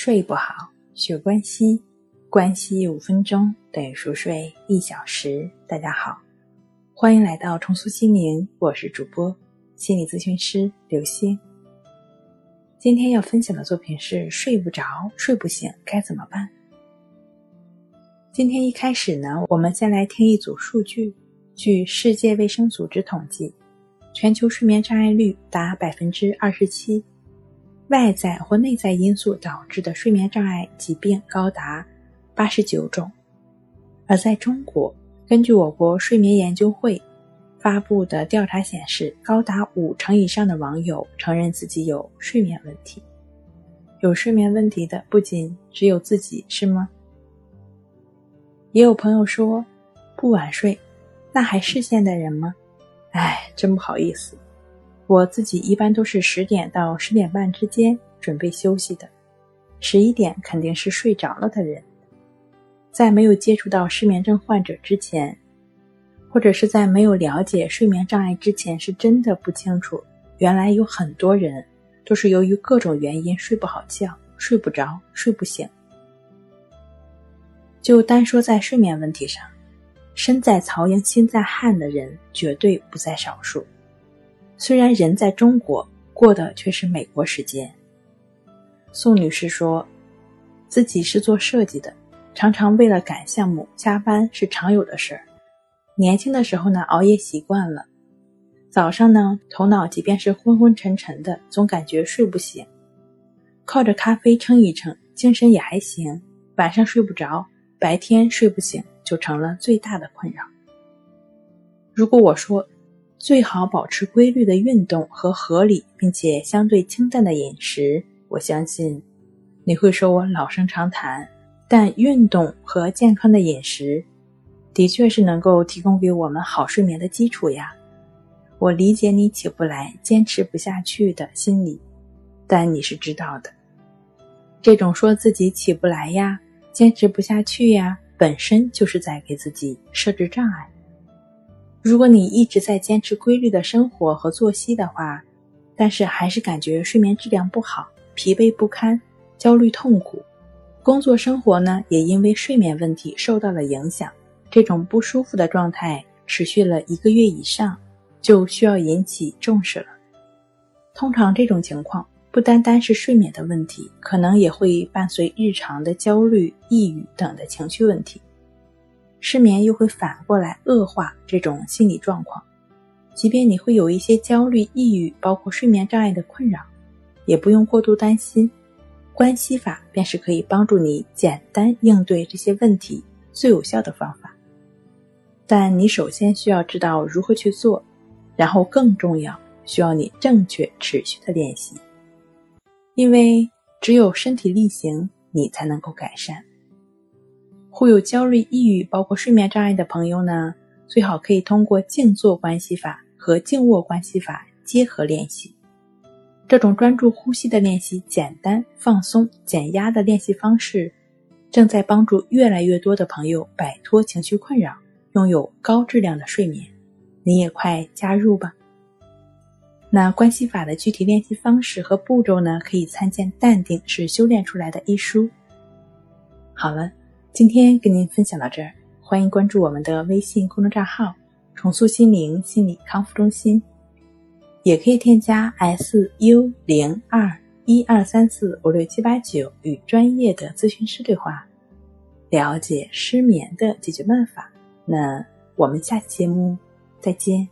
睡不好，学关西，关西五分钟等于熟睡一小时。大家好，欢迎来到重塑心灵，我是主播心理咨询师刘星。今天要分享的作品是睡不着、睡不醒该怎么办？今天一开始呢，我们先来听一组数据。据世界卫生组织统计，全球睡眠障碍率达百分之二十七。外在或内在因素导致的睡眠障碍疾病高达八十九种，而在中国，根据我国睡眠研究会发布的调查显示，高达五成以上的网友承认自己有睡眠问题。有睡眠问题的不仅只有自己，是吗？也有朋友说，不晚睡，那还是现代人吗？哎，真不好意思。我自己一般都是十点到十点半之间准备休息的，十一点肯定是睡着了的人。在没有接触到失眠症患者之前，或者是在没有了解睡眠障碍之前，是真的不清楚，原来有很多人都是由于各种原因睡不好觉、睡不着、睡不醒。就单说在睡眠问题上，身在曹营心在汉的人绝对不在少数。虽然人在中国过的却是美国时间。宋女士说，自己是做设计的，常常为了赶项目加班是常有的事儿。年轻的时候呢，熬夜习惯了，早上呢头脑即便是昏昏沉沉的，总感觉睡不醒，靠着咖啡撑一撑，精神也还行。晚上睡不着，白天睡不醒，就成了最大的困扰。如果我说，最好保持规律的运动和合理并且相对清淡的饮食。我相信你会说我老生常谈，但运动和健康的饮食的确是能够提供给我们好睡眠的基础呀。我理解你起不来、坚持不下去的心理，但你是知道的，这种说自己起不来呀、坚持不下去呀，本身就是在给自己设置障碍。如果你一直在坚持规律的生活和作息的话，但是还是感觉睡眠质量不好、疲惫不堪、焦虑痛苦，工作生活呢也因为睡眠问题受到了影响，这种不舒服的状态持续了一个月以上，就需要引起重视了。通常这种情况不单单是睡眠的问题，可能也会伴随日常的焦虑、抑郁等的情绪问题。失眠又会反过来恶化这种心理状况，即便你会有一些焦虑、抑郁，包括睡眠障碍的困扰，也不用过度担心。关系法便是可以帮助你简单应对这些问题最有效的方法。但你首先需要知道如何去做，然后更重要，需要你正确持续的练习，因为只有身体力行，你才能够改善。会有焦虑、抑郁，包括睡眠障碍的朋友呢，最好可以通过静坐关系法和静卧关系法结合练习。这种专注呼吸的练习，简单、放松、减压的练习方式，正在帮助越来越多的朋友摆脱情绪困扰，拥有高质量的睡眠。你也快加入吧！那关系法的具体练习方式和步骤呢？可以参见《淡定是修炼出来的》一书。好了。今天跟您分享到这儿，欢迎关注我们的微信公众账号“重塑心灵心理康复中心”，也可以添加 s u 零二一二三四五六七八九与专业的咨询师对话，了解失眠的解决办法。那我们下期节目再见。